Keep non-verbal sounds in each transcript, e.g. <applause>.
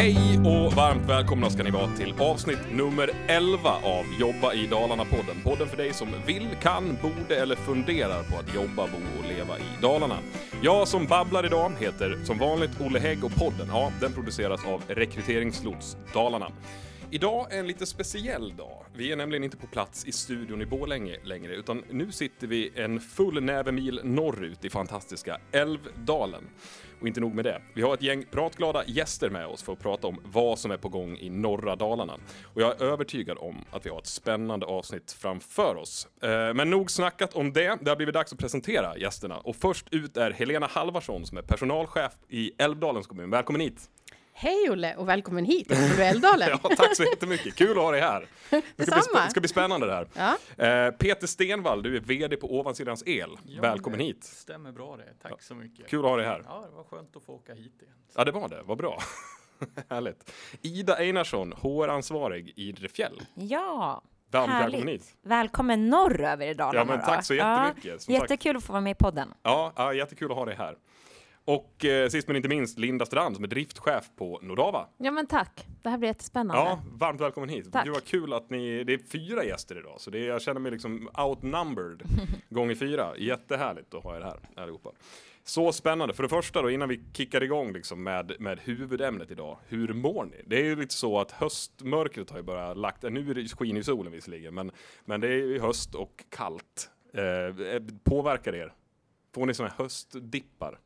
Hej och varmt välkomna ska ni vara till avsnitt nummer 11 av Jobba i Dalarna-podden. Podden för dig som vill, kan, borde eller funderar på att jobba, bo och leva i Dalarna. Jag som babblar idag heter som vanligt Olle Hägg och podden, ja, den produceras av Rekryteringslots Dalarna. Idag är en lite speciell dag. Vi är nämligen inte på plats i studion i Borlänge längre, utan nu sitter vi en full näve mil norrut i fantastiska Älvdalen. Och inte nog med det, vi har ett gäng pratglada gäster med oss för att prata om vad som är på gång i norra Dalarna. Och jag är övertygad om att vi har ett spännande avsnitt framför oss. Eh, men nog snackat om det, det har blivit dags att presentera gästerna. Och först ut är Helena Halvarsson som är personalchef i Älvdalens kommun. Välkommen hit! Hej Olle och välkommen hit från Älvdalen. <laughs> Ja, tack så jättemycket. Kul att ha dig här. Det ska bli, spä- ska bli spännande det här. Ja. Eh, Peter Stenvall, du är VD på Ovansidans El. Ja, Välkommen det hit. Stämmer bra det. Tack så mycket. Kul att ha dig här. Ja, det var skönt att få åka hit igen. Ja, det var det. Vad bra. <laughs> Härligt. Ida Einarsson, HR-ansvarig i Drefjäll. Ja, Varmt välkommen hit. välkommen norröver i Dalarna. Ja, men tack så jättemycket. Sagt, jättekul att få vara med i podden. ja, ja, jättekul att ha dig här. Och eh, sist men inte minst Linda Strand som är driftchef på Nordava. Ja men tack, det här blir jättespännande. Ja, varmt välkommen hit. Tack. Det var kul att ni, det är fyra gäster idag, så det, jag känner mig liksom outnumbered <laughs> gånger fyra. Jättehärligt att ha er här allihopa. Så spännande. För det första då, innan vi kickar igång liksom med, med huvudämnet idag. Hur mår ni? Det är ju lite så att höstmörkret har ju börjat lagt, nu skiner ju solen visserligen, men, men det är ju höst och kallt. Eh, påverkar er? Får ni såna här höstdippar?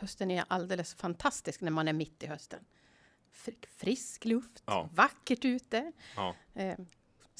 Hösten är alldeles fantastisk när man är mitt i hösten. Fr- frisk luft, Ja. vackert ute, Ja.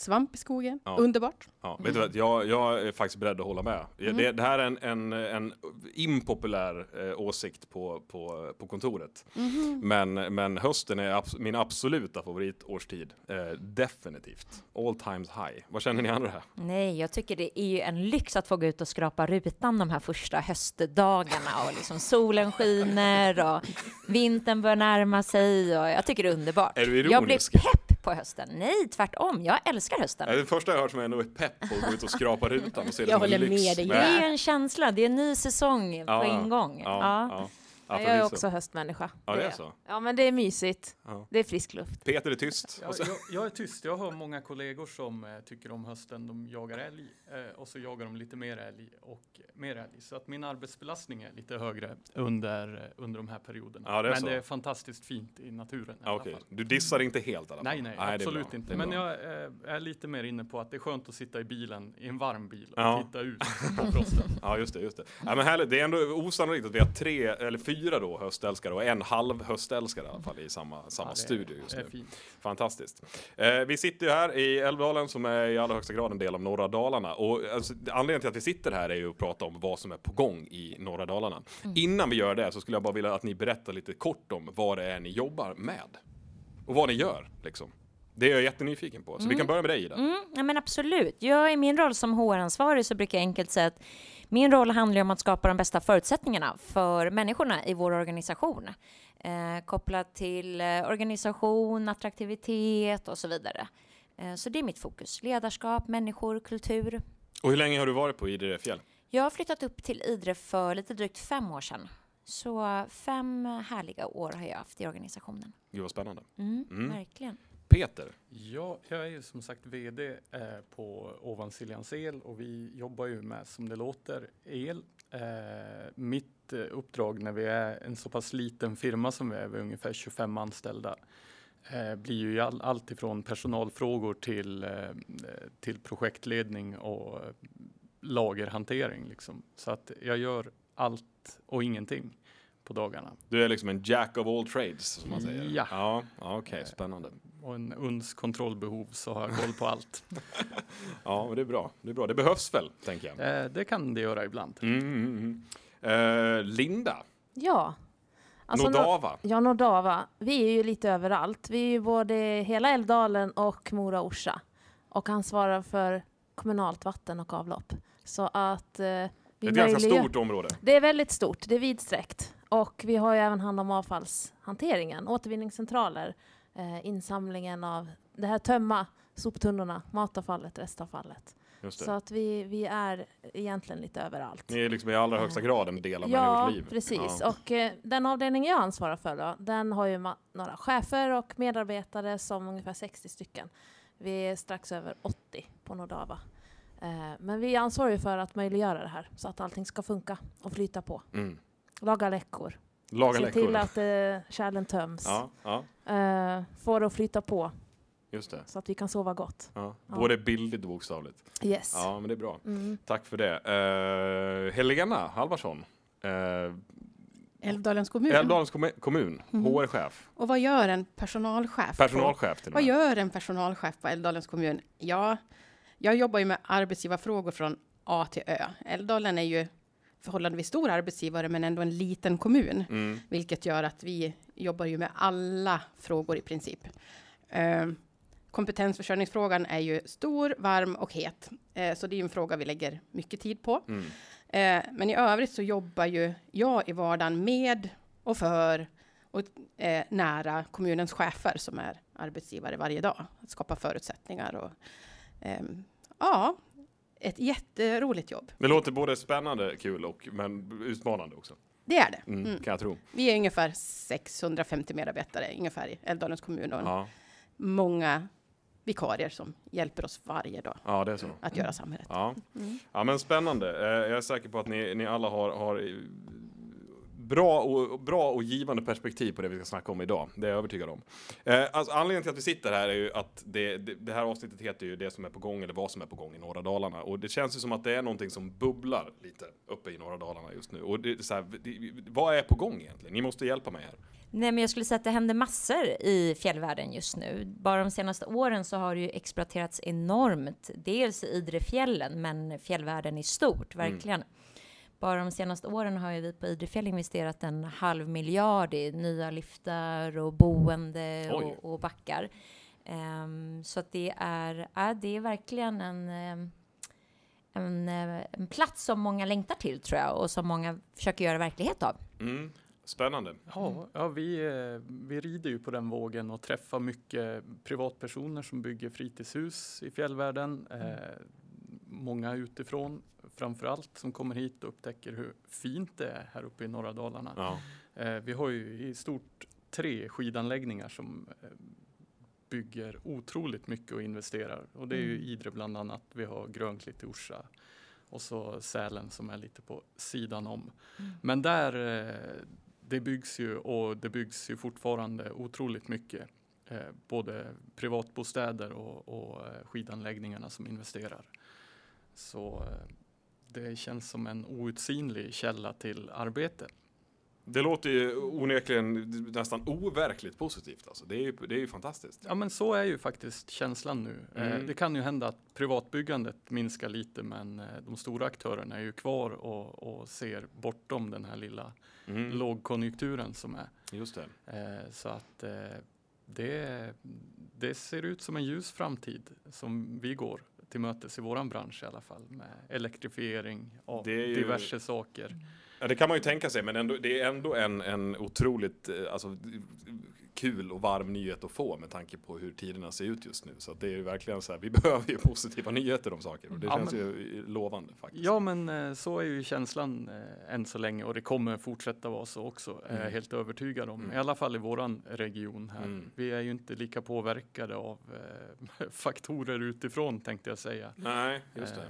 Svamp i skogen, Ja. underbart. Ja, vet du vad, jag, jag är faktiskt beredd att hålla med. Mm. Det, det här är en, en, en impopulär eh, åsikt på, på, på kontoret. Mhm. Men, men hösten är abs min absoluta favoritårstid. Eh, definitivt. All times high. Vad känner ni andra här? Nej, jag tycker det är ju en lyx att få gå ut och skrapa rutan de här första höstdagarna och liksom solen skiner och vintern börjar närma sig och jag tycker det är underbart. Är du jag blir ironisk? pepp på hösten. Nej, tvärtom. Jag älskar hösten. Är det första jag hört som ändå är pepp på att gå ut och skrapa rutan och se <laughs> det Jag som en håller lyx. med dig. Det är en känsla. Det är en ny säsong Ja, på en gång. Ja, Ja. ja. Ja, Ja, jag är också höstmänniska. Ja, det är så. Ja men det är mysigt. Ja. Det är frisk luft. Peter är tyst. Jag, jag, jag är tyst. Jag har många kollegor som eh, tycker om hösten. De jagar älg eh, och så jagar de lite mer älg och mer älg. Så att min arbetsbelastning är lite högre under, eh, under de här perioderna. Ja, det är Men så. det är fantastiskt fint i naturen i ja, fall. Du dissar inte helt i alla fall? Nej, nej, är absolut inte. Men jag eh, är lite mer inne på att det är skönt att sitta i bilen, i en varm bil och Ja. titta ut på frosten. <laughs> Ja, just det. Just det. Ja, men härligt. Det är ändå osannolikt att vi har tre eller fyra då höstälskare och en halv höstälskare i alla fall i samma, samma Ja, studio just nu. fint. Fantastiskt. Eh, vi sitter ju här i Älvdalen som är i allra högsta grad en del av norra Dalarna. Och alltså, anledningen till att vi sitter här är ju att prata om vad som är på gång i norra Dalarna. Innan vi gör det så skulle jag bara vilja att ni berättar lite kort om vad det är ni jobbar med. Och vad ni gör, liksom. Det är jag jättenyfiken på. Så vi kan börja med dig Ida. Mm, ja, men absolut. Jag, I min roll som HR-ansvarig så brukar jag enkelt säga att min roll handlar om att skapa de bästa förutsättningarna för människorna i vår organisation. Eh, kopplat till eh, organisation, attraktivitet och så vidare. Eh, så det är mitt fokus. Ledarskap, människor, kultur. Och hur länge har du varit på Idre fjäll? Jag har flyttat upp till Idre för lite drygt fem år sedan. Så fem härliga år har jag haft i organisationen. Gud vad spännande. Mm, Mm. Verkligen. Peter, Ja, jag är ju som sagt VD eh, på Ovansiljans El och vi jobbar ju med, som det låter, el. Eh, mitt eh, uppdrag när vi är en så pass liten firma som vi är, vi är ungefär 25 anställda, eh, blir ju all, allt ifrån personalfrågor till, eh, till projektledning och eh, lagerhantering. Liksom. Så att jag gör allt och ingenting på dagarna. du är liksom en jack of all trades som man säger. Ja. Ja, okej, spännande. Och en uns kontrollbehov så har jag koll på allt. <laughs> Ja, men det är bra. Det är bra. Det behövs väl, tänker jag. Eh, det kan det göra ibland. Mm, mm, mm. Eh, Linda, Ja. Alltså, Nor- Nordava. ja, Nordava. Vi är ju lite överallt. Vi är ju både hela Älvdalen och Mora Orsa. Och ansvarar för kommunalt vatten och avlopp. Så att eh, Det vi är ett ganska stort område. Det är väldigt stort, det är vidsträckt. Och vi har ju även hand om avfallshanteringen, återvinningscentraler, eh, insamlingen av det här tömma soptunnorna, matavfallet, restavfallet. Så att vi, vi är egentligen lite överallt. Ni är liksom i allra högsta grad en del av Ja, människors liv. precis. Ja. Och eh, den avdelning jag ansvarar för då, den har ju några chefer och medarbetare som ungefär 60 stycken. Vi är strax över 80 på Nordava. Eh, men vi ansvarar ju för att möjliggöra det här så att allting ska funka och flyta på. Mm. Laga läckor, Laga se läckor. till att eh, kärlen töms, Ja, ja, eh, få det att flyta på just det. så att vi kan sova gott. Ja. Ja. Både bildligt och bokstavligt. Yes. Ja, men det är bra. Mm. Tack för det. Uh, Helena Halvarsson, uh, Älvdalens kommun. Älvdalens kommu- kommun, Mhm. HR-chef, Och vad gör en personalchef? på- personalchef till och Vad med. gör en personalchef på Älvdalens kommun? Ja, jag jobbar ju med arbetsgivarfrågor från A till Ö. Älvdalen är ju förhållandevis stor arbetsgivare, men ändå en liten kommun, Mm. vilket gör att vi jobbar ju med alla frågor i princip. Eh, kompetensförsörjningsfrågan är ju stor, varm och het, eh, så det är en fråga vi lägger mycket tid på. Mm. Eh, men i övrigt så jobbar ju jag i vardagen med och för och eh, nära kommunens chefer som är arbetsgivare varje dag. Att skapa förutsättningar och ehm, ja, ett jätteroligt jobb. Det låter både spännande, kul och men utmanande också. Det är det. Mm, Mm. Kan jag tro. Vi är ungefär 650 medarbetare ungefär i Älvdalens kommun och Ja, många vikarier som hjälper oss varje dag ja det är så. att göra samhället. Ja. Mm. ja, men spännande. Eh, Jag är säker på att ni, ni alla har, har bra, och, bra och givande perspektiv på det vi ska snacka om idag. Det är jag övertygad om. Eh, alltså, anledningen till att vi sitter här är ju att det, det, det här avsnittet heter ju det som är på gång eller vad som är på gång i norra Dalarna. Och det känns ju som att det är någonting som bubblar lite uppe i norra Dalarna just nu. Och det, så här, vad är på gång egentligen? Ni måste hjälpa mig här. Nej, men jag skulle säga att det händer massor i fjällvärlden just nu. Bara de senaste åren så har det ju exploaterats enormt. Dels i Idrefjällen, men fjällvärlden i stort, Mm. Bara de senaste åren har ju vi på Idrefjäll investerat en halv miljard i nya liftar och boende och, och backar. Ehm, så att det är, ja, det är verkligen en, ehm, en, eh, en plats som många längtar till tror jag och som många försöker göra verklighet av. Mm. Spännande. Ja, ja vi, eh, vi rider ju på den vågen och träffar mycket privatpersoner som bygger fritidshus i fjällvärlden. Eh, många utifrån framför allt som kommer hit och upptäcker hur fint det är här uppe i norra Dalarna. Ja. Eh, vi har ju i stort tre skidanläggningar som eh, bygger otroligt mycket och investerar. Och det är ju Mm. Idre bland annat. Vi har Grönklitt i Orsa och så Sälen som är lite på sidan om. Mm. Men där, eh, det byggs ju och det byggs ju fortfarande otroligt mycket. Eh, både privatbostäder och, och skidanläggningarna som investerar. Så det känns som en outsinlig källa till arbete. Det låter ju onekligen nästan overkligt positivt. Alltså. Det, är ju, det är ju fantastiskt. Ja men så är ju faktiskt känslan nu. Mm. Eh, det kan ju hända att privatbyggandet minskar lite men eh, de stora aktörerna är ju kvar och, och ser bortom den här lilla Mm. lågkonjunkturen som är. Just det. Eh, så att det, det ser ut som en ljus framtid som vi går till mötes i våran bransch i alla fall med elektrifiering av diverse saker. Ja, det kan man ju tänka sig, men ändå, det är ändå en, en otroligt eh, alltså, kul och varm nyhet att få med tanke på hur tiderna ser ut just nu. Så det är ju verkligen så här, vi <laughs> behöver ju positiva nyheter om saker och det Ja, känns men- ju lovande faktiskt. Ja men eh, så är ju känslan eh, än så länge och det kommer fortsätta vara så också. är jag Mm. helt övertygad om. Mm. I alla fall i våran region här. Mm. Vi är ju inte lika påverkade av eh, <laughs> faktorer utifrån tänkte jag säga. Nej, just det.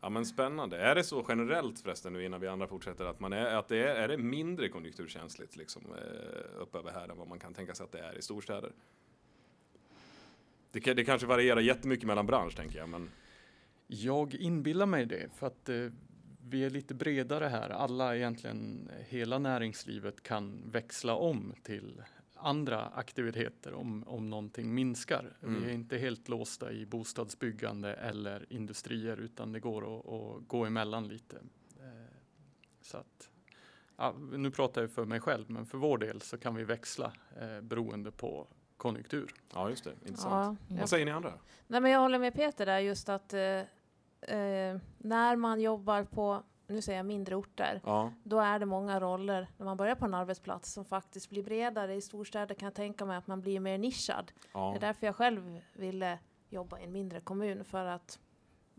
Ja men spännande. Är det så generellt förresten nu innan vi andra fortsätter att man är, att det är, är det mindre konjunkturkänsligt liksom eh, upp över här än vad man kan tänka sig att det är i storstäder? Det, det kanske varierar jättemycket mellan bransch tänker jag, men Jag inbillar mig det för att eh, vi är lite bredare här. Alla egentligen, hela näringslivet kan växla om till andra aktiviteter om, om någonting minskar. Mm. Vi är inte helt låsta i bostadsbyggande eller industrier utan det går att, att gå emellan lite. Eh, Så att, ja, nu pratar jag för mig själv men för vår del så kan vi växla eh, beroende på konjunktur. ja just det, intressant. Ja, Vad säger ni andra? Nej, men jag håller med Peter där just att eh, eh, när man jobbar på, nu säger jag mindre orter, Ja, då är det många roller när man börjar på en arbetsplats som faktiskt blir bredare. I storstäder kan jag tänka mig att man blir mer nischad. Det ja. är därför jag själv ville jobba i en mindre kommun för att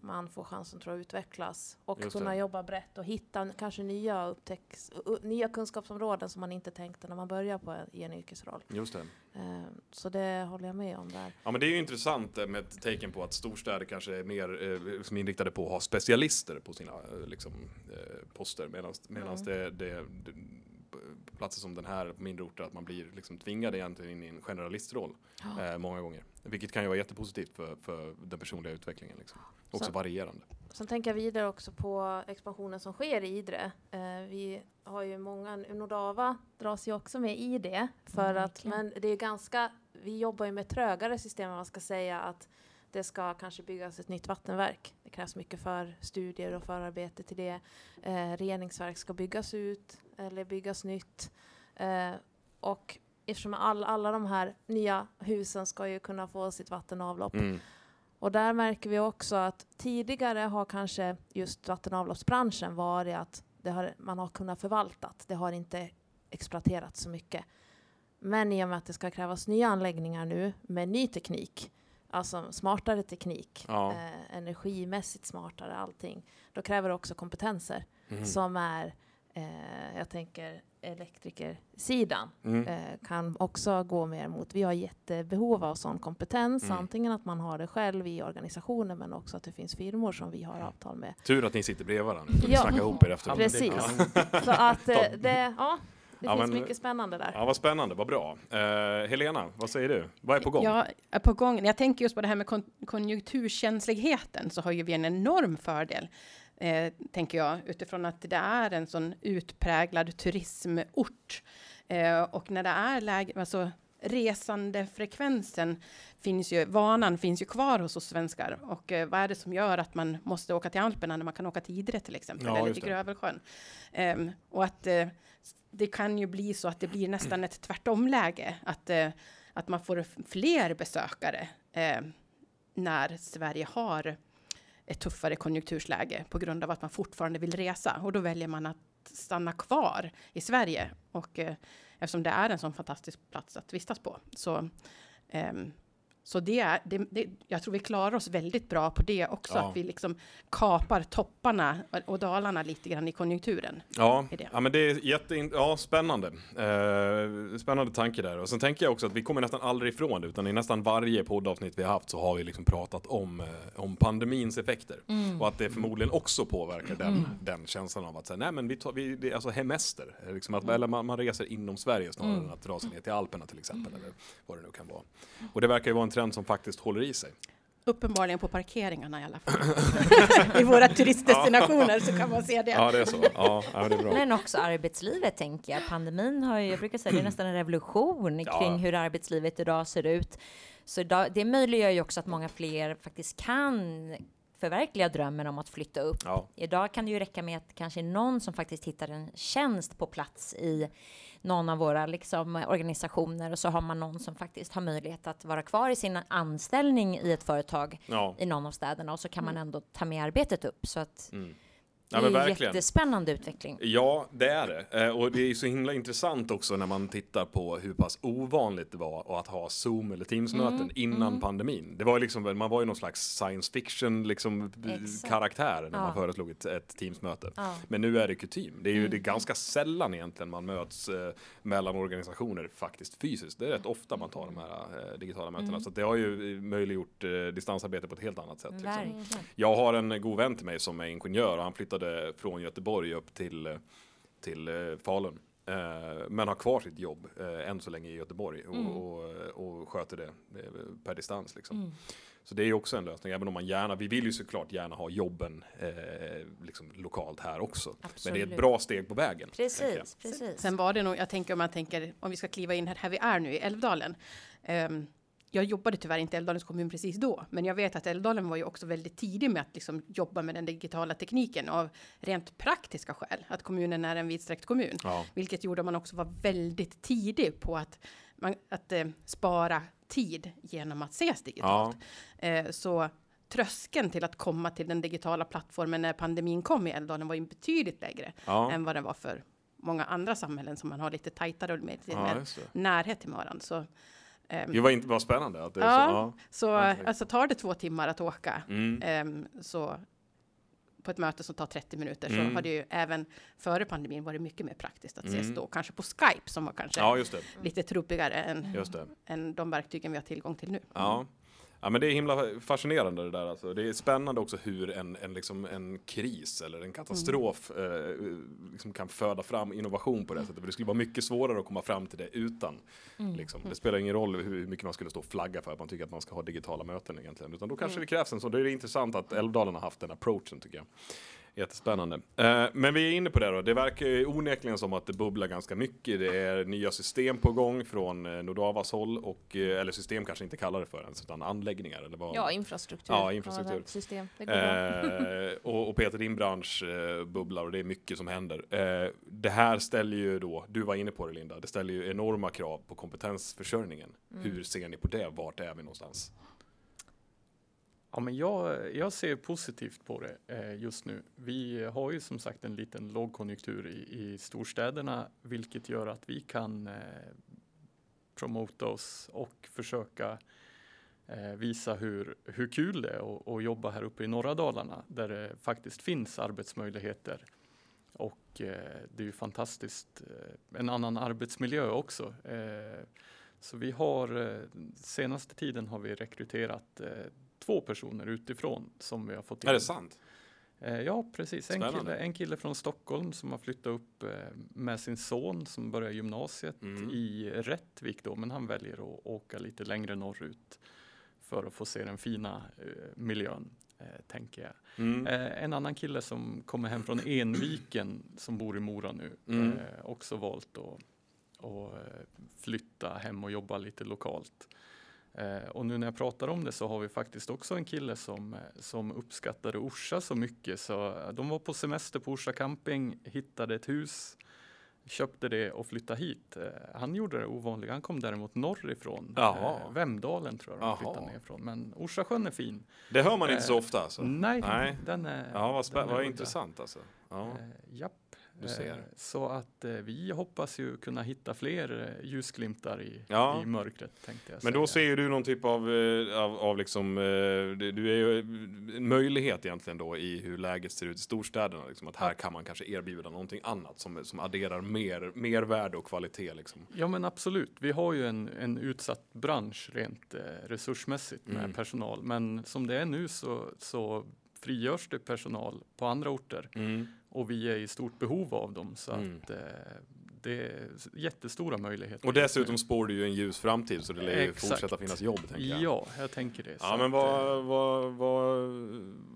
man får chansen tror jag, att utvecklas och Just kunna det. jobba brett och hitta kanske nya, upptäcks, nya kunskapsområden som man inte tänkte när man börjar på en, i en yrkesroll. Just det. Eh, så det håller jag med om där. Ja men det är ju intressant eh, med ett tecken på att storstäder kanske är mer eh, som inriktade på att ha specialister på sina eh, liksom, poster medan Mm. det, det, det platser som den här på mindre orter att man blir liksom tvingad egentligen in i en generalistroll eh, många gånger. Vilket kan ju vara jättepositivt för, för den personliga utvecklingen. Liksom. Också Så- varierande. Sen tänker jag vidare också på expansionen som sker i Idre. Eh, vi har ju många, Nordava dras ju också med i det. För Ja, att, men det är ganska, vi jobbar ju med trögare system, om man ska säga att det ska kanske byggas ett nytt vattenverk. Det krävs mycket för studier och förarbete till det. Eh, reningsverk ska byggas ut eller byggas nytt. Eh, och eftersom all, alla de här nya husen ska ju kunna få sitt vattenavlopp Mm. och där märker vi också att tidigare har kanske just vatten och avloppsbranschen varit att det har, man har kunnat förvaltat. Det har inte exploaterats så mycket. Men i och med att det ska krävas nya anläggningar nu med ny teknik, alltså smartare teknik, Ja. eh, energimässigt smartare allting, då kräver det också kompetenser Mm. som är, eh, jag tänker elektrikersidan Mm. eh, kan också gå mer mot. Vi har jättebehov av sån kompetens, Mm. antingen att man har det själv i organisationen men också att det finns firmor som vi Mm. har avtal med. Tur att ni sitter bredvid varandra. Ja. ihop er efter. Ja, men det Precis. <laughs> Så att eh, det, ja, det Ja, finns men- mycket spännande där. Ja, vad spännande, vad bra. Eh, Helena, vad säger du? Vad är på gång? Jag är på gång. Jag tänker just på det här med kon konjunkturkänsligheten så har ju vi en enorm fördel, eh, tänker jag, utifrån att det är en sån utpräglad turismort. Eh, och när det är lägre, alltså resandefrekvensen finns ju, vanan finns ju kvar hos oss svenskar. Och eh, vad är det som gör att man måste åka till Alperna när man kan åka till Idre till exempel, Ja, eller till. Grövelsjön? Ehm, och att eh, det kan ju bli så att det blir nästan ett tvärtomläge, att eh, att man får fler besökare eh, när Sverige har ett tuffare konjunktursläge på grund av att man fortfarande vill resa. Och då väljer man att stanna kvar i Sverige. Och eh, eftersom det är en sån fantastisk plats att vistas på. Så eh, så det är, det, det, jag tror vi klarar oss väldigt bra på det också, Ja. att vi liksom kapar topparna och- dalarna lite grann i konjunkturen. Ja, ja men det är jätte, ja, spännande. Eh, spännande tanke där. Och sen tänker jag också att vi kommer nästan aldrig ifrån det, utan i nästan varje poddavsnitt vi har haft så har vi liksom pratat om, eh, om pandemins effekter. Mm. Och att det förmodligen också påverkar den, den känslan av att säga, nej men vi tar, vi, det är alltså hemester. Liksom att, Eller man, man reser inom Sverige snarare Mm. än att dra sig ner till Alperna till exempel, eller vad det nu kan vara. Och det verkar ju vara en trend som faktiskt håller i sig. Uppenbarligen på parkeringarna i alla fall. <laughs> I våra turistdestinationer så kan man se det. Ja, det är så. Ja, det är bra. Men också arbetslivet tänker jag. Pandemin har ju, jag brukar säga det är nästan en revolution Ja. kring hur arbetslivet idag ser ut. Så idag, det möjliggör ju också att många fler faktiskt kan förverkliga drömmen om att flytta upp. Ja, Idag kan det ju räcka med att kanske någon som faktiskt hittar en tjänst på plats i någon av våra liksom, organisationer och så har man någon som faktiskt har möjlighet att vara kvar i sin anställning i ett företag ja. i någon av städerna och så kan man ändå ta med arbetet upp. Så att Mm. Det Ja, är men ju verkligen. jättespännande utveckling. Ja, det är det. Eh, Och det är så himla intressant också när man tittar på hur pass ovanligt det var att ha Zoom eller Teams-möten Mm, innan mm. pandemin. Det var liksom, man var ju någon slags science fiction liksom, Exakt. karaktär när man Ja. föreslog ett, ett Teams-möte. Ja. Men nu är det kutym. Det är ju Mm. det är ganska sällan egentligen man möts eh, mellan organisationer faktiskt fysiskt. Det är rätt ofta man tar de här eh, digitala mötena. Mm. Så det har ju eh, möjliggjort eh, distansarbete på ett helt annat sätt. Liksom. Jag har en god vän till mig som är ingenjör och han flyttade från Göteborg upp till, till eh, Falun. Eh, Men har kvar sitt jobb eh, än så länge i Göteborg och, Mm. och, och sköter det per distans. Liksom. Mm. Så det är ju också en lösning, även om man gärna, vi vill ju såklart gärna ha jobben eh, liksom lokalt här också. Men det är ett Absolut. bra steg på vägen. Precis, precis. Sen var det nog, jag tänker om man tänker, om vi ska kliva in här, här vi är nu i Älvdalen. Ehm, jag jobbade tyvärr inte i Älvdalens kommun precis då, men jag vet att Älvdalen var ju också väldigt tidig med att liksom jobba med den digitala tekniken av rent praktiska skäl, att kommunen är en vidsträckt kommun, Ja, vilket gjorde att man också var väldigt tidig på att, man, att eh, spara tid genom att ses digitalt. Eh, så tröskeln till att komma till den digitala plattformen när pandemin kom i Älvdalen var ju betydligt lägre ja. än vad den var för många andra samhällen som man har lite tajtare med, ja med just det. närhet till varandra. Så, Ehm, Det var inte bara spännande att det Ja. så. så Ja, exakt. alltså tar det två timmar att åka. Mm. ehm, så på ett möte som tar 30 minuter Mm. så har det ju även före pandemin varit mycket mer praktiskt att ses Mm. då, kanske på Skype som var kanske ja, lite trubbigare än, än de verktygen vi har tillgång till nu. Ja. Ja men det är himla fascinerande det där alltså. Det är spännande också hur en, en, liksom en kris eller en katastrof eh, liksom kan föda fram innovation på det sättet. För det skulle vara mycket svårare att komma fram till det utan. Liksom. Det spelar ingen roll hur mycket man skulle stå och flagga för att man tycker att man ska ha digitala möten egentligen. Utan då kanske det krävs en så. Då är det intressant att Älvdalen har haft den approachen tycker jag. Jättespännande. Eh, men vi är inne på det då. Det verkar ju onekligen som att det bubblar ganska mycket. Det är nya system på gång från eh, Nordavas håll och, eh, eller system kanske inte kallar det för ens, utan anläggningar eller vad? Ja, infrastruktur. Ja, infrastruktur. System. Och, och Peter, din bransch bubblar och det är mycket som händer. Det här ställer ju då, du var inne på det Linda, det ställer ju enorma krav på kompetensförsörjningen. Mm. Hur ser ni på det? Vart är vi någonstans? Ja, men jag, jag ser positivt på det eh, just nu. Vi har ju som sagt en liten lågkonjunktur i, i storstäderna, vilket gör att vi kan eh, promota oss och försöka eh, visa hur, hur kul det är att, att jobba här uppe i norra Dalarna, där det faktiskt finns arbetsmöjligheter. Och eh, det är ju fantastiskt, eh, en annan arbetsmiljö också. Eh, så vi har, eh, senaste tiden har vi rekryterat eh, två personer utifrån som vi har fått in. Är det sant? Eh, ja, precis. En kille, en kille från Stockholm som har flyttat upp eh, med sin son som börjar gymnasiet Mm. i Rättvik då, men han väljer att åka lite längre norrut för att få se den fina eh, miljön, tänker jag. Mm. En annan kille som kommer hem från Enviken som bor i Mora nu, Mm. också valt att, att flytta hem och jobba lite lokalt. Eh, och nu när jag pratar om det så har vi faktiskt också en kille som, eh, som uppskattade Orsa så mycket så eh, de var på semester på Orsa camping, hittade ett hus, köpte det och flyttade hit. Han gjorde det ovanliga, han kom däremot norrifrån, Jaha. Vemdalen tror jag de flyttade ner ifrån. Men Orsasjön är fin. Det hör man inte så ofta alltså. Nej, Nej. den är Ja, vad, spä- vad intressant alltså. Ja. Japp. Du ser. Eh, Så att eh, vi hoppas ju kunna hitta fler eh, ljusglimtar i, Ja. i mörkret tänkte jag Men då säga. ser du någon typ av, av, av liksom, du är ju en möjlighet egentligen då i hur läget ser ut i storstäderna. Liksom, att här kan man kanske erbjuda någonting annat som, som adderar mer, mer värde och kvalitet. Liksom. Ja men absolut, vi har ju en, en utsatt bransch rent resursmässigt med Mm. personal. Men som det är nu så, så frigörs det personal på andra orter och vi är i stort behov av dem. Så Mm. att eh, det är jättestora möjligheter. Och dessutom spår du ju en ljus framtid så det lär ju Exakt. fortsätta finnas jobb. Tänker jag. Ja, jag tänker det. Ja men vad, eh, vad, vad,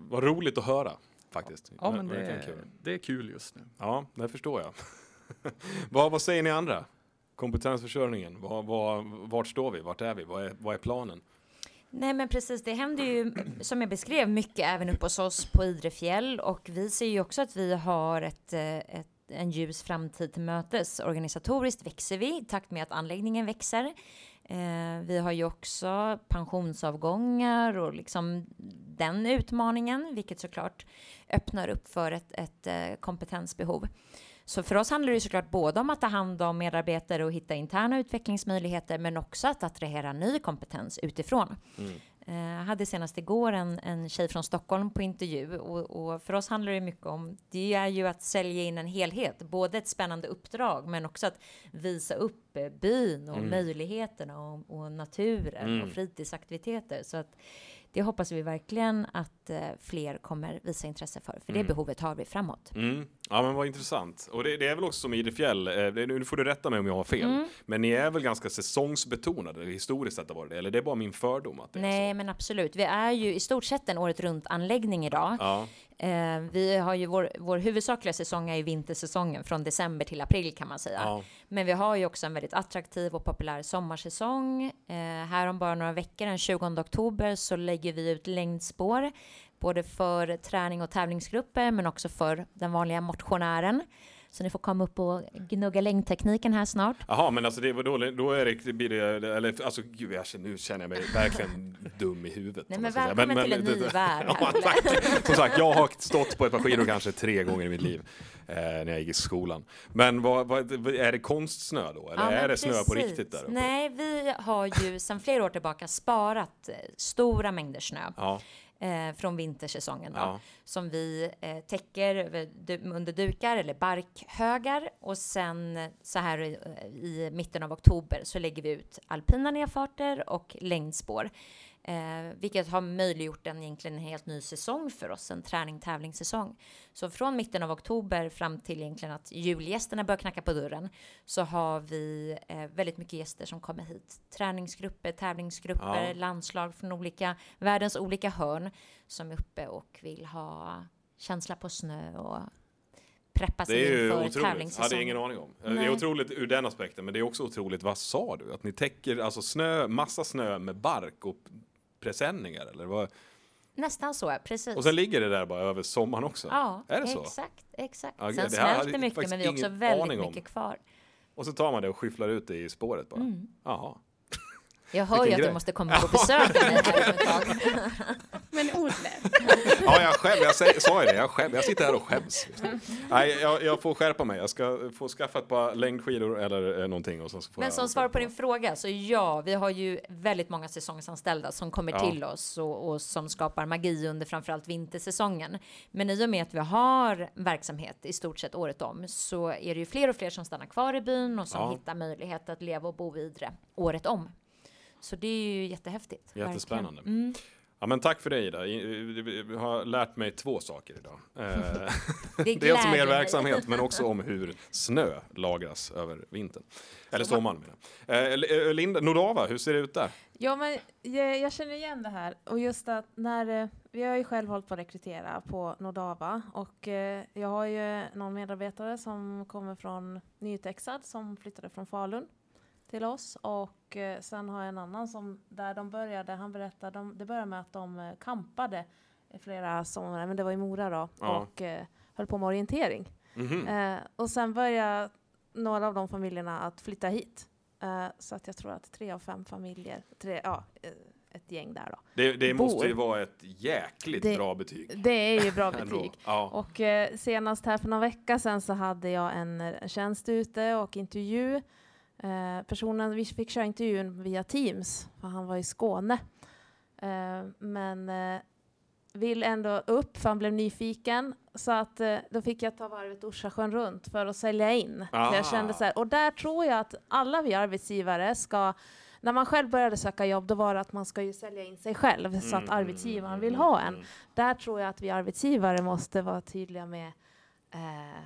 vad roligt att höra faktiskt. Ja men det är, kul. det är kul just nu. Ja, det förstår jag. <laughs> vad, vad säger ni andra? Kompetensförsörjningen, vad, vad, vart står vi? Vart är vi? Vad är, vad är planen? Nej men precis, det händer ju som jag beskrev mycket även uppe hos oss på Idrefjäll och vi ser ju också att vi har ett, eh, ett, en ljus framtid till mötes. Organisatoriskt växer vi i takt med att anläggningen växer. Eh, vi har ju också pensionsavgångar och liksom den utmaningen, vilket såklart öppnar upp för ett, ett eh, kompetensbehov. Så för oss handlar det såklart både om att ta hand om medarbetare och hitta interna utvecklingsmöjligheter, men också att attrahera ny kompetens utifrån. Mm. Eh, Jag hade senast igår en, en tjej från Stockholm på intervju och, och för oss handlar det mycket om, det är ju att sälja in en helhet, både ett spännande uppdrag men också att visa upp eh, byn och Mm. möjligheterna och, och naturen Mm. och fritidsaktiviteter. Så att det hoppas vi verkligen att eh, fler kommer visa intresse för, för Mm. det behovet har vi framåt. Mm. Ja men vad intressant. Och det, det är väl också som Idefjäll, eh, nu får du rätta mig om jag har fel, Mm. men ni är väl ganska säsongsbetonade, historiskt sett har varit det, eller det är bara min fördom att det är Nej, så? men absolut. Vi är ju i stort sett en året runt anläggning idag. Ja, Eh, vi har ju vår, vår huvudsakliga säsong är ju vintersäsongen från december till april kan man säga. ja. Men vi har ju också en väldigt attraktiv och populär sommarsäsong. Eh, här om bara några veckor, den 20 oktober, så lägger vi ut längdspår. Både för träning och tävlingsgrupper, men också för den vanliga motionären. Så ni får komma upp och gnugga längdtekniken här snart. Jaha, men alltså det var då, då är det, blir det, eller alltså gud, jag, känner- nu känner jag mig verkligen <laughs> dum i huvudet. Nej, men jag ska säga. välkommen till en ny <laughs> värld Ja, tack. Som sagt, jag har stått på ett par skidor kanske tre gånger i mitt liv eh, när jag gick i skolan. Men vad, vad, är det konstsnö då? Eller Ja, men är det snö på precis. riktigt där uppe? Nej, vi har ju sedan flera år tillbaka sparat eh, stora mängder snö Ja, eh, från vintersäsongen. Då, ja. Som vi eh, täcker under dukar eller barkhögar och sen så här i, i mitten av oktober så lägger vi ut alpina nedfarter och längdspår. Eh, vilket har möjliggjort en egentligen en helt ny säsong för oss, en träning tävlingssäsong. Så från mitten av oktober fram till egentligen att julgästerna börjar knacka på dörren så har vi eh, väldigt mycket gäster som kommer hit. Träningsgrupper, tävlingsgrupper, Ja. landslag från olika, världens olika hörn som är uppe och vill ha känsla på snö och preppa Det sig är inför otroligt. tävlingssäsong. hade ingen aning om. Det Nej. är otroligt ur den aspekten, men det är också otroligt, vad sa du? Att ni täcker alltså snö, massa snö med bark och presenningar eller vad? Nästan så, precis. Och sen ligger det där bara över sommaren också? ja, är det så? exakt, exakt. Ja, sen det smälter jag mycket, men vi har också väldigt aning om. mycket kvar. Och så tar man det och skyfflar ut det i spåret bara? Mm. Jaha. Jag hör ju att du måste komma på besök här. <laughs> <laughs> Men Olle, <laughs> Ja, jag skäm, jag säger, sa ju det, jag, skäm, jag sitter här och skäms. Nej, jag, jag får skärpa mig. Jag ska få skaffa ett par längdskidor eller eh, någonting. Och så får Men jag, som svar på din fråga, så ja, vi har ju väldigt många säsongsanställda som kommer Ja. till oss och, och som skapar magi under framförallt vintersäsongen. Men i och med att vi har verksamhet i stort sett året om så är det ju fler och fler som stannar kvar i byn och som Ja. hittar möjlighet att leva och bo i Idre året om. Så det är ju jättehäftigt. Jättespännande. verkligen. Mm. Ja, men tack för det Ida. Jag har lärt mig två saker idag. Eh, Det Dels om er verksamhet, men också om hur snö lagras över vintern. Eller sommaren menar jag. Eh, eh, Linda, Nordava, hur ser det ut där? Ja, men jag, jag känner igen det här. Och just att när, vi har ju själv hållit på att rekrytera på Nordava och jag har ju någon medarbetare som kommer från nyutexad som flyttade från Falun till oss och eh, sen har jag en annan som där de började, han berättade, de, det började med att de eh, kampade i flera somrar, men det var i Mora då, Ja. och eh, höll på med orientering. Mhm. Eh, och sen började några av de familjerna att flytta hit. Eh, så att jag tror att tre av fem familjer, tre, ja, ett gäng där då. Det, det måste ju vara ett jäkligt Det- bra betyg. Det är ju bra <laughs> betyg. Ja. Och senast här för några veckor sedan så hade jag en, tjänst ute och intervju. Eh, personen, vi fick köra intervjun via Teams, för han var i Skåne. Eh, men eh, vill ändå upp, för han blev nyfiken. Så att eh, då fick jag ta varvet Orsasjön runt för att sälja in. Så Ah. jag kände så här, och där tror jag att alla vi arbetsgivare ska när man själv började söka jobb, då var det att man ska ju sälja in sig själv så att Mm, arbetsgivaren mm, vill mm, ha en. mm. Där tror jag att vi arbetsgivare måste vara tydliga med eh,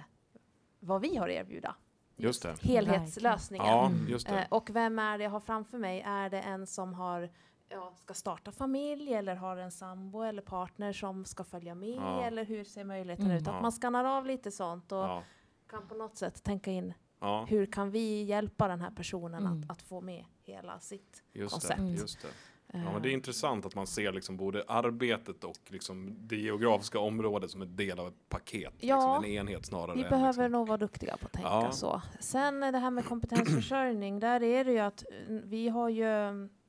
vad vi har att erbjuda. Just det. Helhetslösningen. Ja, just Eh, det. och vem är det jag har framför mig? Är det en som har, ja, ska starta familj eller har en sambo eller partner som ska följa med? Ja. Eller hur ser möjligheten Mm. ut? Att Ja. man skannar av lite sånt och Ja, kan på något sätt tänka in ja, hur kan vi hjälpa den här personen Mm. att, att få med hela sitt just det. koncept. Just det. Ja, men det är intressant att man ser liksom både arbetet och liksom det geografiska området som en del av ett paket. Ja, liksom en enhet snarare Vi behöver liksom. nog vara duktiga på att tänka Ja. så. Sen eh, det här med kompetensförsörjning, där är det ju att eh, vi har ju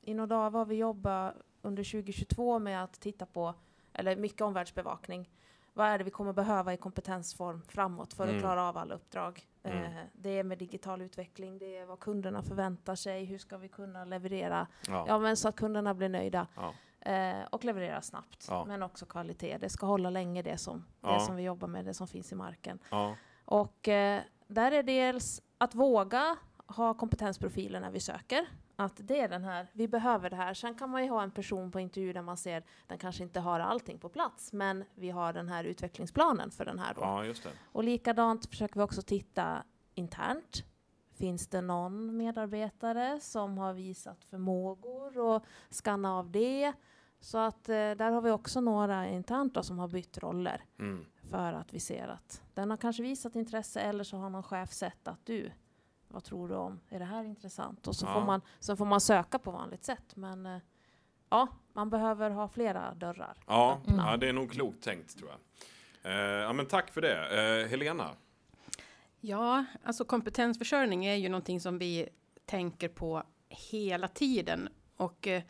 i Nordava har vi jobbat under 2022 med att titta på, eller mycket omvärldsbevakning. Vad är det vi kommer behöva i kompetensform framåt för att Mm. klara av alla uppdrag? Mm. Eh, det är med digital utveckling, det är vad kunderna förväntar sig, hur ska vi kunna leverera, Ja. ja men så att kunderna blir nöjda. Ja. Eh, och leverera snabbt, Ja. men också kvalitet. Det ska hålla länge det som, det som vi jobbar med, det som finns i marken. Och eh, där är dels att våga ha kompetensprofiler när vi söker. Att det är den här, vi behöver det här. Sen kan man ju ha en person på intervju där man ser, den kanske inte har allting på plats, men vi har den här utvecklingsplanen för den här då. ja, just det. Och likadant försöker vi också titta internt. Finns det någon medarbetare som har visat förmågor och skanna av det? Så att eh, där har vi också några internt då, som har bytt roller Mm. för att vi ser att den har kanske visat intresse eller så har någon chef sett att du, vad tror du om, är det här intressant? Och så, Ja. får, man, så får man söka på vanligt sätt. Men eh, ja, man behöver ha flera dörrar. Ja, öppna. ja, det är nog klokt tänkt tror jag. Eh, ja, men tack för det. Eh, Helena? Ja, alltså kompetensförsörjning är ju någonting som vi tänker på hela tiden. Och eh,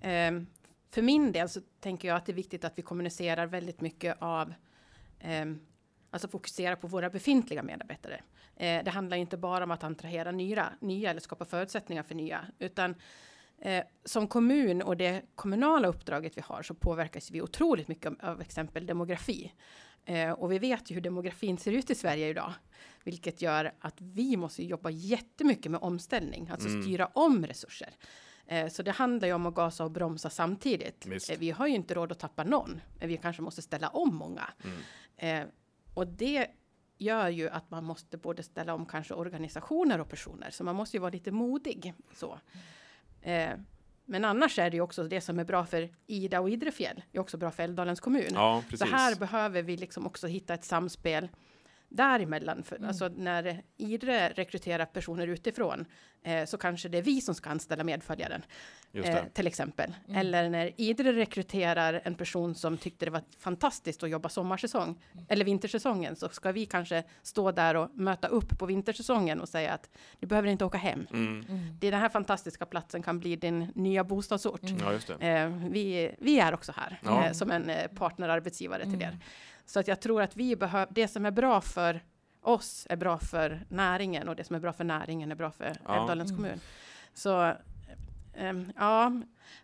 eh, för min del så tänker jag att det är viktigt att vi kommunicerar väldigt mycket av eh, Alltså fokusera på våra befintliga medarbetare. Eh, det handlar inte bara om att attrahera nya, nya eller skapa förutsättningar för nya, utan eh, som kommun och det kommunala uppdraget vi har så påverkas vi otroligt mycket av exempel demografi. Eh, och vi vet ju hur demografin ser ut i Sverige idag, vilket gör att vi måste jobba jättemycket med omställning, alltså Mm. styra om resurser. Eh, så det handlar ju om att gasa och bromsa samtidigt. Visst. Eh, vi har ju inte råd att tappa någon, men vi kanske måste ställa om många. Mm. Och det gör ju att man måste både ställa om kanske organisationer och personer, så man måste ju vara lite modig. Så. Eh, men annars är det ju också det som är bra för Ida och Idrefjäll, är också bra för Älvdalens kommun. Ja, Så här behöver vi liksom också hitta ett samspel däremellan. För, Mm. Alltså när Idre rekryterar personer utifrån eh, så kanske det är vi som ska anställa medföljaren. Eh, till exempel. Mm. Eller när Idre rekryterar en person som tyckte det var fantastiskt att jobba sommarsäsong eller vintersäsongen så ska vi kanske stå där och möta upp på vintersäsongen och säga att du behöver inte åka hem. Mm. Mm. Det den här fantastiska platsen kan bli din nya bostadsort. Mm. Ja. Eh, vi, vi är också här eh, som en eh, partnerarbetsgivare till Mm. er. Så att jag tror att vi behöver, det som är bra för oss är bra för näringen och det som är bra för näringen är bra för Ja. Älvdalens Mm. kommun. Så ehm, ja,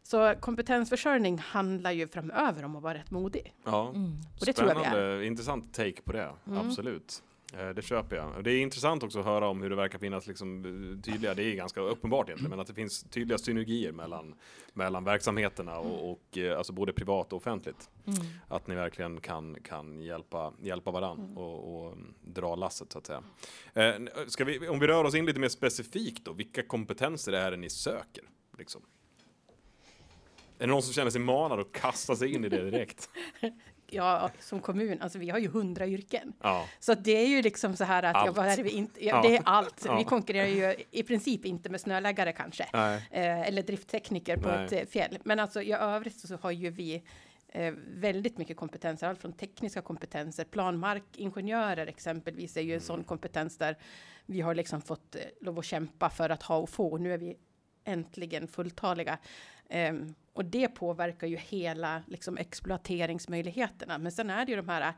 så kompetensförsörjning handlar ju framöver om att vara rätt modig. Ja. Mm. Och det tror jag vi Spännande, intressant take på det. Mm. Absolut. Eh, Det köper jag. Det är intressant också att höra om hur det verkar finnas liksom eh, tydliga, det är ganska uppenbart egentligen, men att det finns tydliga synergier mellan, mellan verksamheterna och, och eh, alltså både privat och offentligt. Mm. Att ni verkligen kan, kan hjälpa, hjälpa varandra Mm. och, och mm, dra lasset så att säga. Eh, ska vi, om vi rör oss in lite mer specifikt då, vilka kompetenser är det ni söker? Liksom? Är det någon som känner sig manad att kasta sig in i det direkt? <laughs> Ja, som kommun, alltså vi har ju hundra yrken. Ja, Så det är ju liksom så här att, Allt. ja, vad är det, vi inte, ja, det är allt. Vi konkurrerar ju i princip inte med snöläggare kanske. eh, eller drifttekniker på Nej. ett eh, fjäll. Men alltså i övrigt så har ju vi eh, väldigt mycket kompetenser, allt från tekniska kompetenser, planmarkingenjörer exempelvis är ju en sån kompetens där vi har liksom fått eh, lov att kämpa för att ha och få. Nu är vi äntligen fulltaliga. Ehm, och det påverkar ju hela liksom, exploateringsmöjligheterna. Men sen är det ju de här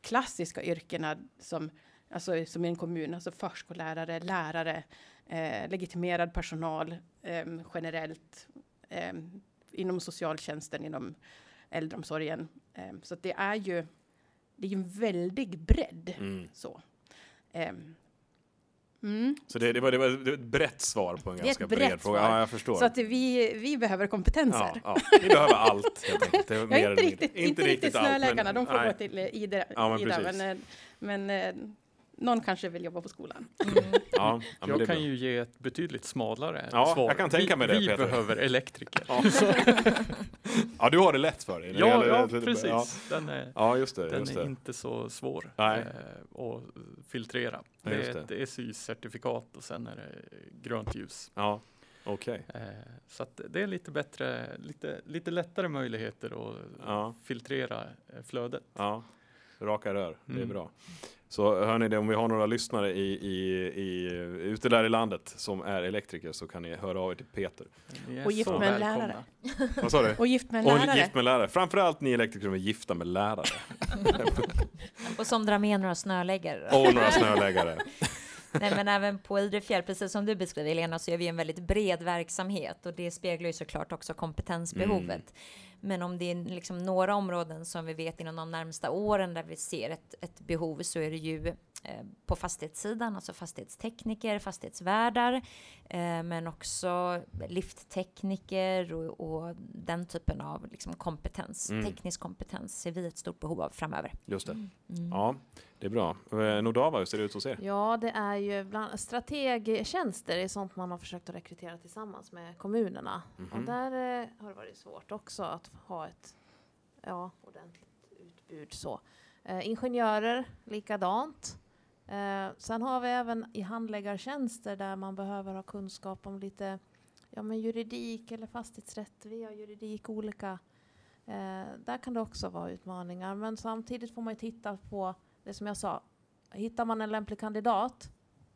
klassiska yrkena som, alltså, som i en kommun, alltså förskollärare, lärare, eh, legitimerad personal ehm, generellt ehm, inom socialtjänsten, inom äldreomsorgen. Ehm, så det är ju det är ju en väldig bredd. Mm. Så. Mm. Så det, det, var, det var det var ett brett svar på en ganska bred fråga. Ja, jag förstår. Så att vi, vi behöver kompetenser. ja, ja. Ni behöver allt helt enkelt. <laughs> Ja, mer inte, mindre. riktigt, inte riktigt snöläggarna, de får nej. gå till Ida, Ja, men Ida men, men eh, någon kanske vill jobba på skolan. Mm. Ja, <laughs> det Jag kan bra. ju ge ett betydligt smalare Ja, svar. jag kan tänka mig det, vi, Vi Peter. behöver elektriker. Ja. <laughs> ja, du har det lätt för dig. det Ja, gäller- ja precis. Den är, Ja, just det. den Just är det. inte så svår Nej. eh, att filtrera. Ja, Det är ett ESY-certifikat och sen är det grönt ljus. Ja, okej. Eh, så att det är lite bättre, lite, lite lättare möjligheter att Ja. filtrera eh, flödet. Raka rör. Det är Mm. bra. Så hör ni det, om vi har några lyssnare i, i, i, ute där i landet som är elektriker så kan ni höra av er till Peter. Och gift med en lärare. Vad sa du? Och gift med en Och lärare. gift med lärare. Framförallt ni elektriker som är gifta med lärare. <laughs> Och som drar med några snöläggare. Och några snöläggare. <laughs> Nej, men även på Idrefjäll, precis som du beskriver Elena, så är vi en väldigt bred verksamhet och det speglar ju såklart också kompetensbehovet. Mm. Men om det är liksom några områden som vi vet inom de närmsta åren där vi ser ett, ett behov så är det ju eh, på fastighetssidan, alltså fastighetstekniker, fastighetsvärdar, eh, men också lifttekniker och, och den typen av liksom kompetens, Mm. teknisk kompetens ser vi ett stort behov av framöver. Just det. Mm. Ja, det är bra. Eh, Nordava, hur ser det ut hos er? Ja, det är ju bland strategtjänster är sånt man har försökt att rekrytera tillsammans med kommunerna. Och Mhm. där eh, har det varit svårt också att ha ett ja, ordentligt utbud. Så. Eh, ingenjörer, likadant. Eh, sen har vi även i handläggartjänster där man behöver ha kunskap om lite ja, men juridik eller fastighetsrätt. Vi har juridik olika. Eh, där kan det också vara utmaningar. Men samtidigt får man ju titta på det som jag sa. hittar man en lämplig kandidat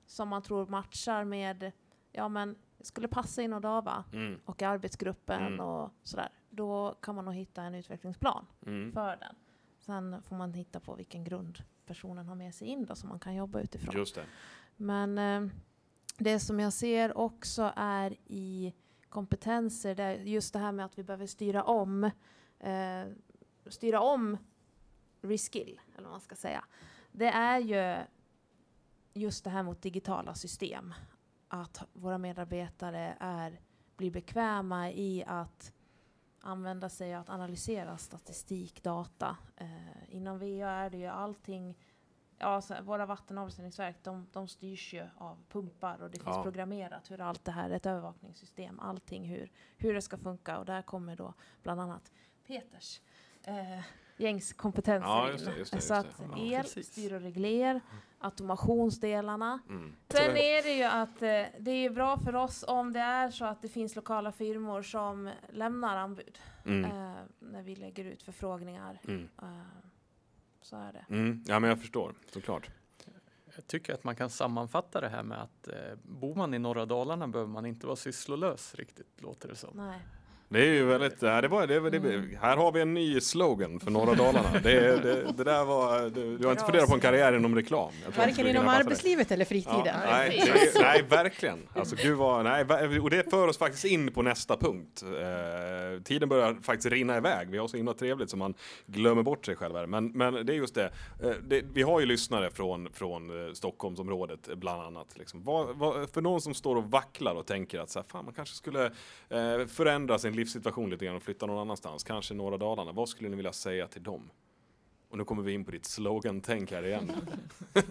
som man tror matchar med, ja men skulle passa i Nordava Mm. och i arbetsgruppen Mm. och sådär, då kan man nog hitta en utvecklingsplan Mm. för den. Sen får man hitta på vilken grund personen har med sig in då, som man kan jobba utifrån. Just det. Men eh, det som jag ser också är i kompetenser, det är just det här med att vi behöver styra om, eh, styra om reskill, eller vad man ska säga. Det är ju just det här mot digitala system. Att våra medarbetare är, blir bekväma i att använda sig av att analysera statistik, data. Eh, inom VA är det ju allting Ja, våra vatten och de, de styrs ju av pumpar och det finns Ja. programmerat hur allt det här, ett övervakningssystem, allting hur, hur det ska funka och där kommer då bland annat Peters eh, gängs kompetenser Ja, just det, just det, så just att det. Ja, el, precis. styr och regler, automationsdelarna. Mm. Sen är det ju att eh, det är bra för oss om det är så att det finns lokala firmor som lämnar anbud Mm. eh, när vi lägger ut förfrågningar. Mm. Eh, så är det. Mm. Ja, men jag förstår såklart. Jag tycker att man kan sammanfatta det här med att eh, bor man i norra Dalarna behöver man inte vara sysslolös riktigt, låter det som. Nej. Det är ju väldigt, det var, det, det, Mm. här har vi en ny slogan för norra Dalarna. Det, det, det där var, du har inte funderat på en karriär inom reklam? Varken inom passa dig. arbetslivet eller fritiden. Ja, nej, är, nej, verkligen. Alltså, gud vad, nej, och det för oss faktiskt in på nästa punkt. Eh, tiden börjar faktiskt rinna iväg. Vi har så himla trevligt så man glömmer bort sig själv här. Men, men det är just det. Eh, det vi har ju lyssnare från, från eh, Stockholmsområdet bland annat. Liksom. Vad, vad, för någon som står och vacklar och tänker att så här, fan, man kanske skulle eh, förändra sin livssituation lite grann och flytta någon annanstans, kanske norra Dalarna. Vad skulle ni vilja säga till dem? Och nu kommer vi in på ditt slogan-tänk här igen. <laughs>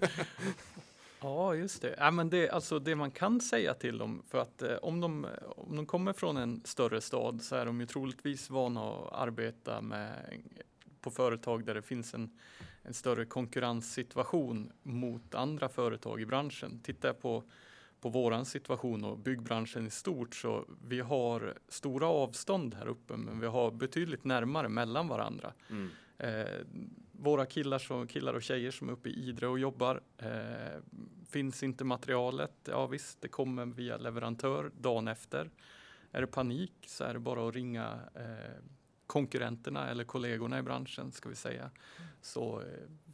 Ja, just det. Ja, men det. Alltså det man kan säga till dem, för att eh, om, de, om de kommer från en större stad så är de ju troligtvis vana att arbeta med, på företag där det finns en, en större konkurrenssituation mot andra företag i branschen. Tittar på, på våran situation och byggbranschen i stort så vi har stora avstånd här uppe men vi har betydligt närmare mellan varandra. Mm. Eh, våra killar, som, killar och tjejer som är uppe i Idre och jobbar. Eh, finns inte materialet? Ja visst, det kommer via leverantör dagen efter. Är det panik så är det bara att ringa eh, konkurrenterna eller kollegorna i branschen ska vi säga. Så eh,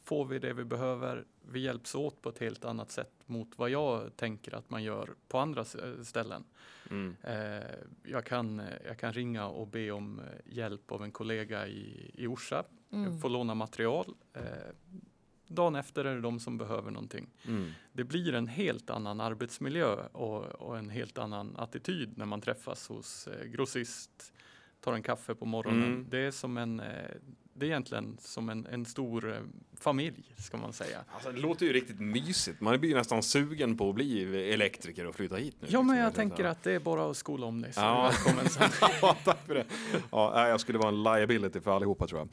får vi det vi behöver. Vi hjälps åt på ett helt annat sätt mot vad jag tänker att man gör på andra eh, ställen. Mm. Eh, jag, kan, eh, jag kan ringa och be om eh, hjälp av en kollega i, i Orsa Mm. få låna material. Eh, dagen efter är det de som behöver någonting. Mm. Det blir en helt annan arbetsmiljö och, och en helt annan attityd när man träffas hos eh, grossist, tar en kaffe på morgonen. Mm. Det är som en eh, det är egentligen som en, en stor eh, familj ska man säga. Alltså, det låter ju riktigt mysigt. Man blir ju nästan sugen på att bli elektriker och flytta hit nu. Ja, men liksom. jag Det är tänker att det är bara att skola om dig. Så Ja. <laughs> ja, tack för det. Ja, jag skulle vara en liability för allihopa tror jag.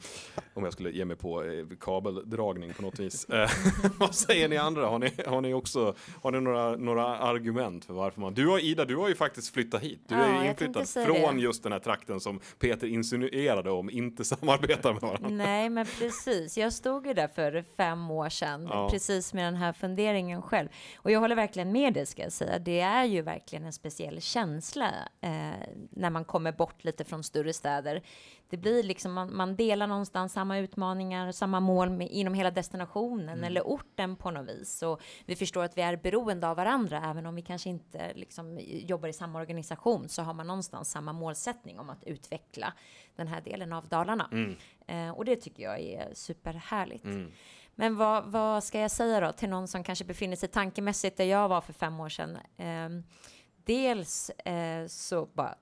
Om jag skulle ge mig på eh, kabeldragning på något vis. Eh, <laughs> Vad säger ni andra? Har ni, har ni också har ni några, några argument för varför man... Du har Ida, du har ju faktiskt flyttat hit. Du Ja, är jag ju inflyttad från det. just den här trakten som Peter insinuerade om inte samarbetar med varandra. Nej, men precis. Jag stod ju där för fem år sedan, Ja. precis med den här funderingen själv. Och jag håller verkligen med dig, ska jag säga. Det är ju verkligen en speciell känsla eh, när man kommer bort lite från större städer. Det blir liksom, man, man delar någonstans samma utmaningar, samma mål med, inom hela destinationen eller orten på något vis. Och vi förstår att vi är beroende av varandra, även om vi kanske inte liksom, jobbar i samma organisation, så har man någonstans samma målsättning om att utveckla den här delen av Dalarna. Mm. Eh, och det tycker jag är superhärligt. Mm. Men vad, vad ska jag säga då till någon som kanske befinner sig tankemässigt där jag var för fem år sedan? Eh, dels eh, så bara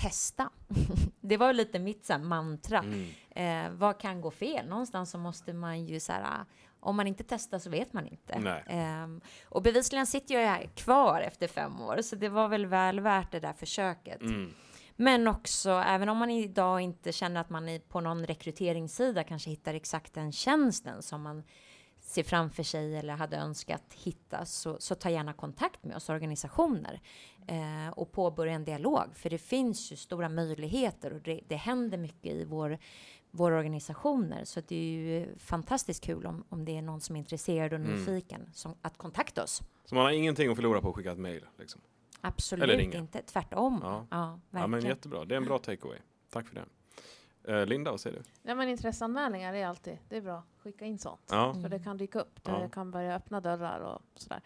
testa. <laughs> det var lite mitt så här, mantra. Mm. Eh, vad kan gå fel? Någonstans så måste man ju så här, om man inte testar så vet man inte. Ehm, och bevisligen sitter jag här kvar efter fem år, så det var väl väl värt det där försöket. Mm. Men också, även om man idag inte känner att man på någon rekryteringssida kanske hittar exakt den tjänsten som man ser framför sig eller hade önskat hitta, så, så ta gärna kontakt med oss organisationer eh, och påbörja en dialog. För det finns ju stora möjligheter och det, det händer mycket i vår våra organisationer. Så det är ju fantastiskt kul om, om det är någon som är intresserad och Mm. nyfiken som, att kontakta oss. Så man har ingenting att förlora på att skicka ett mejl. Liksom. Absolut inte, tvärtom. Ja. Ja, Ja, men jättebra. Det är en bra takeaway. Tack för det. Eh, Linda, vad säger du? Ja, men intresseanmälningar är alltid, det är bra. Skicka in sånt. Ja. För det kan dyka upp. Det Ja. kan börja öppna dörrar och sådär.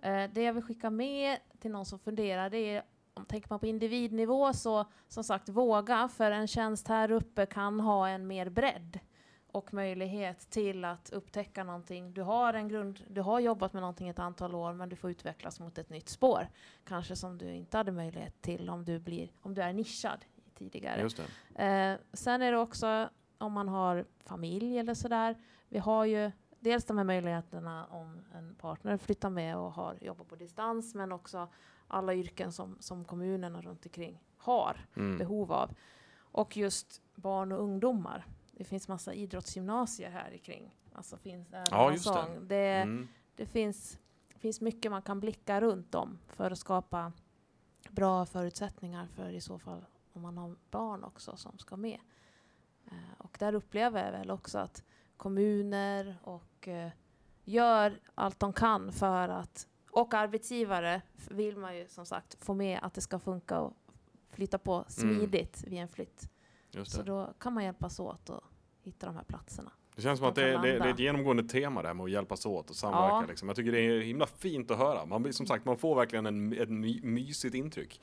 Eh, det jag vill skicka med till någon som funderar, det är om tänker man på individnivå så som sagt våga, för en tjänst här uppe kan ha en mer bredd och möjlighet till att upptäcka någonting. Du har en grund, du har jobbat med någonting ett antal år, men du får utvecklas mot ett nytt spår. Kanske som du inte hade möjlighet till om du, blir, om du är nischad tidigare. Eh, sen är det också om man har familj eller sådär. Vi har ju dels de här möjligheterna om en partner flyttar med och har jobbat på distans, men också alla yrken som, som kommunerna runt omkring har Mm. behov av. Och just barn och ungdomar. Det finns massa idrottsgymnasier här kring. Alltså finns det, Ja, just det. sång. det. Mm. Det finns, finns mycket man kan blicka runt om för att skapa bra förutsättningar för i så fall om man har barn också som ska med. Eh, och där upplever jag väl också att kommuner och eh, gör allt de kan för att och arbetsgivare vill man ju som sagt få med att det ska funka och flytta på smidigt vid en flytt. Så då kan man hjälpas åt att hitta de här platserna. det känns som att det, det, det är ett genomgående tema det här med att hjälpas åt och samverka. Ja. Liksom. Jag tycker det är himla fint att höra. Man, som sagt, man får verkligen en, ett my, mysigt intryck.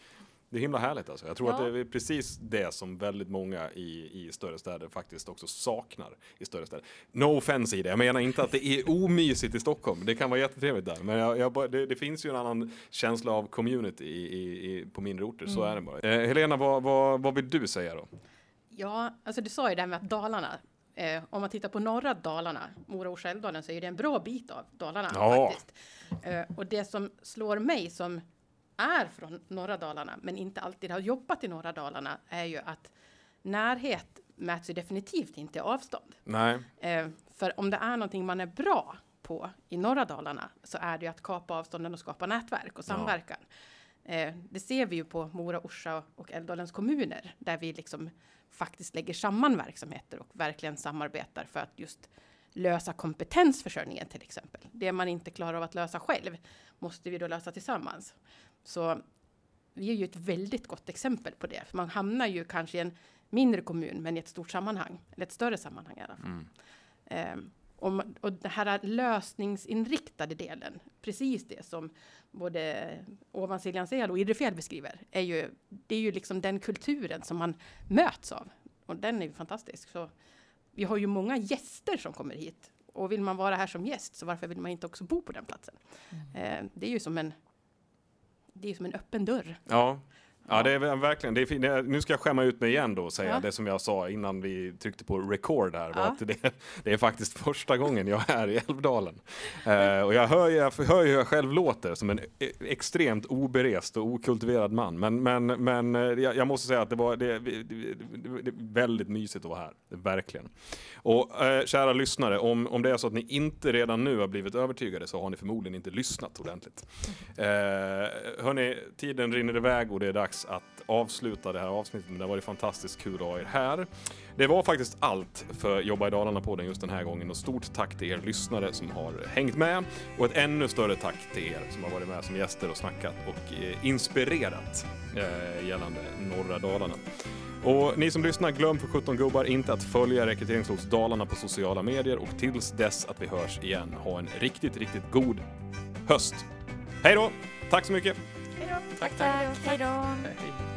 Det är himla härligt alltså. Jag tror Ja. att det är precis det som väldigt många i, i större städer faktiskt också saknar i större städer. No offense i det, jag menar inte att det är omysigt i Stockholm. Det kan vara jättetrevligt där, men jag, jag, det, det finns ju en annan känsla av community i, i, på mindre orter, så Mm. är det bara. Eh, Helena, vad, vad, vad vill du säga då? Ja, alltså du sa ju det här med att Dalarna, eh, om man tittar på norra Dalarna, Mora och Älvdalen, så är det en bra bit av Dalarna Ja. faktiskt. Eh, och det som slår mig som är från norra Dalarna, men inte alltid har jobbat i norra Dalarna, är ju att närhet mäts ju definitivt inte avstånd. Nej, Eh, för om det är någonting man är bra på i norra Dalarna så är det ju att kapa avstånden och skapa nätverk och Ja. samverkan. Eh, det ser vi ju på Mora, Orsa och Älvdalens kommuner där vi liksom faktiskt lägger samman verksamheter och verkligen samarbetar för att just lösa kompetensförsörjningen till exempel. Det man inte klarar av att lösa själv måste vi då lösa tillsammans. Så vi är ju ett väldigt gott exempel på det. För man hamnar ju kanske i en mindre kommun men i ett stort sammanhang, eller ett större sammanhang i alla fall. mm. Ehm, och, och den här lösningsinriktade delen, precis det som både Ovansiljansel och Idrefjäll beskriver, är ju, det är ju liksom den kulturen som man möts av. Och den är ju fantastisk. Så vi har ju många gäster som kommer hit. Och vill man vara här som gäst, så varför vill man inte också bo på den platsen? Ehm, det är ju som en, det är som en öppen dörr. Ja. Ja, det är verkligen. Det är nu ska jag skämma ut mig igen då och säga Ja. det som jag sa innan vi tryckte på record här. Ja. att det, det är faktiskt första gången jag är i Älvdalen. Eh, och jag hör, jag hör hur jag själv låter som en e- extremt oberest och okultiverad man. Men, men, men eh, jag, jag måste säga att det var det, det, väldigt mysigt att vara här. Verkligen. Och eh, kära lyssnare, om, om det är så att ni inte redan nu har blivit övertygade så har ni förmodligen inte lyssnat ordentligt. Eh, hörni, tiden rinner iväg och det är dags att avsluta det här avsnittet. Men det har varit fantastiskt kul att ha er här. Det var faktiskt allt för Jobba i Dalarna-podden just den här gången och stort tack till er lyssnare som har hängt med och ett ännu större tack till er som har varit med som gäster och snackat och eh, inspirerat eh, gällande norra Dalarna. Och ni som lyssnar, glöm för 17 gubbar inte att följa Rekryteringslots Dalarna på sociala medier och tills dess att vi hörs igen, ha en riktigt, riktigt god höst. Hej då! Tack så mycket! Tack, tack. Hej då. Hej.